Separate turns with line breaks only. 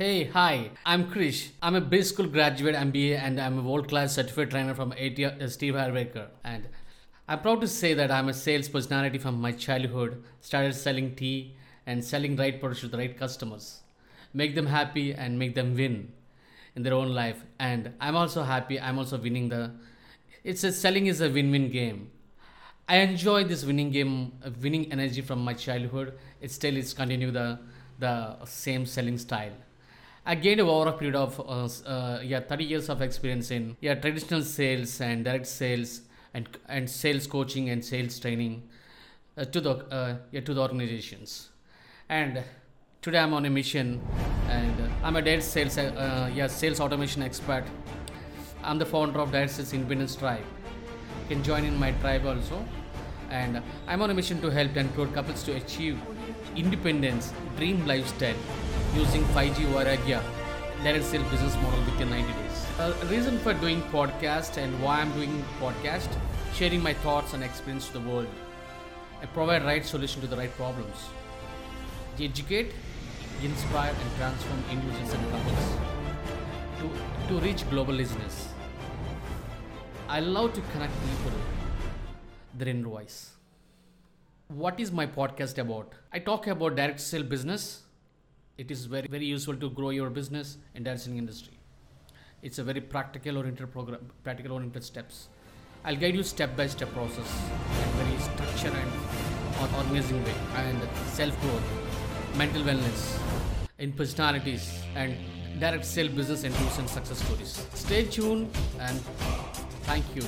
Hey, hi, I'm Krish. I'm a a B school graduate MBA and I'm a world class certified trainer from uh, Steve Harwaker. And I'm proud to say that I'm a sales personality from my childhood. Started selling tea and selling right products to the right customers. Make them happy and make them win in their own life. And I'm also happy, I'm also winning the. It's a selling is a win win game. I enjoy this winning game, uh, winning energy from my childhood. It still is continue the the same selling style. I gained over a period of uh, uh, yeah 30 years of experience in yeah traditional sales and direct sales and and sales coaching and sales training uh, to the uh, yeah, to the organizations. And today I'm on a mission, and I'm a direct sales uh, yeah sales automation expert. I'm the founder of Direct Sales Independence Tribe you can join in my tribe also and i'm on a mission to help and empower couples to achieve independence dream lifestyle using 5g Vairagya direct sale business model within 90 days uh, reason for doing podcast and why i'm doing podcast sharing my thoughts and experience to the world i provide right solution to the right problems educate inspire and transform individuals and companies to, to reach global listeners I love to connect people, their inner voice. What is my podcast about? I talk about direct sale business. It is very very useful to grow your business in selling industry. It's a very practical oriented program, practical oriented steps. I'll guide you step by step process in very structured and organizing way and self growth, mental wellness, in personalities and direct sale business and success stories. Stay tuned and thank you.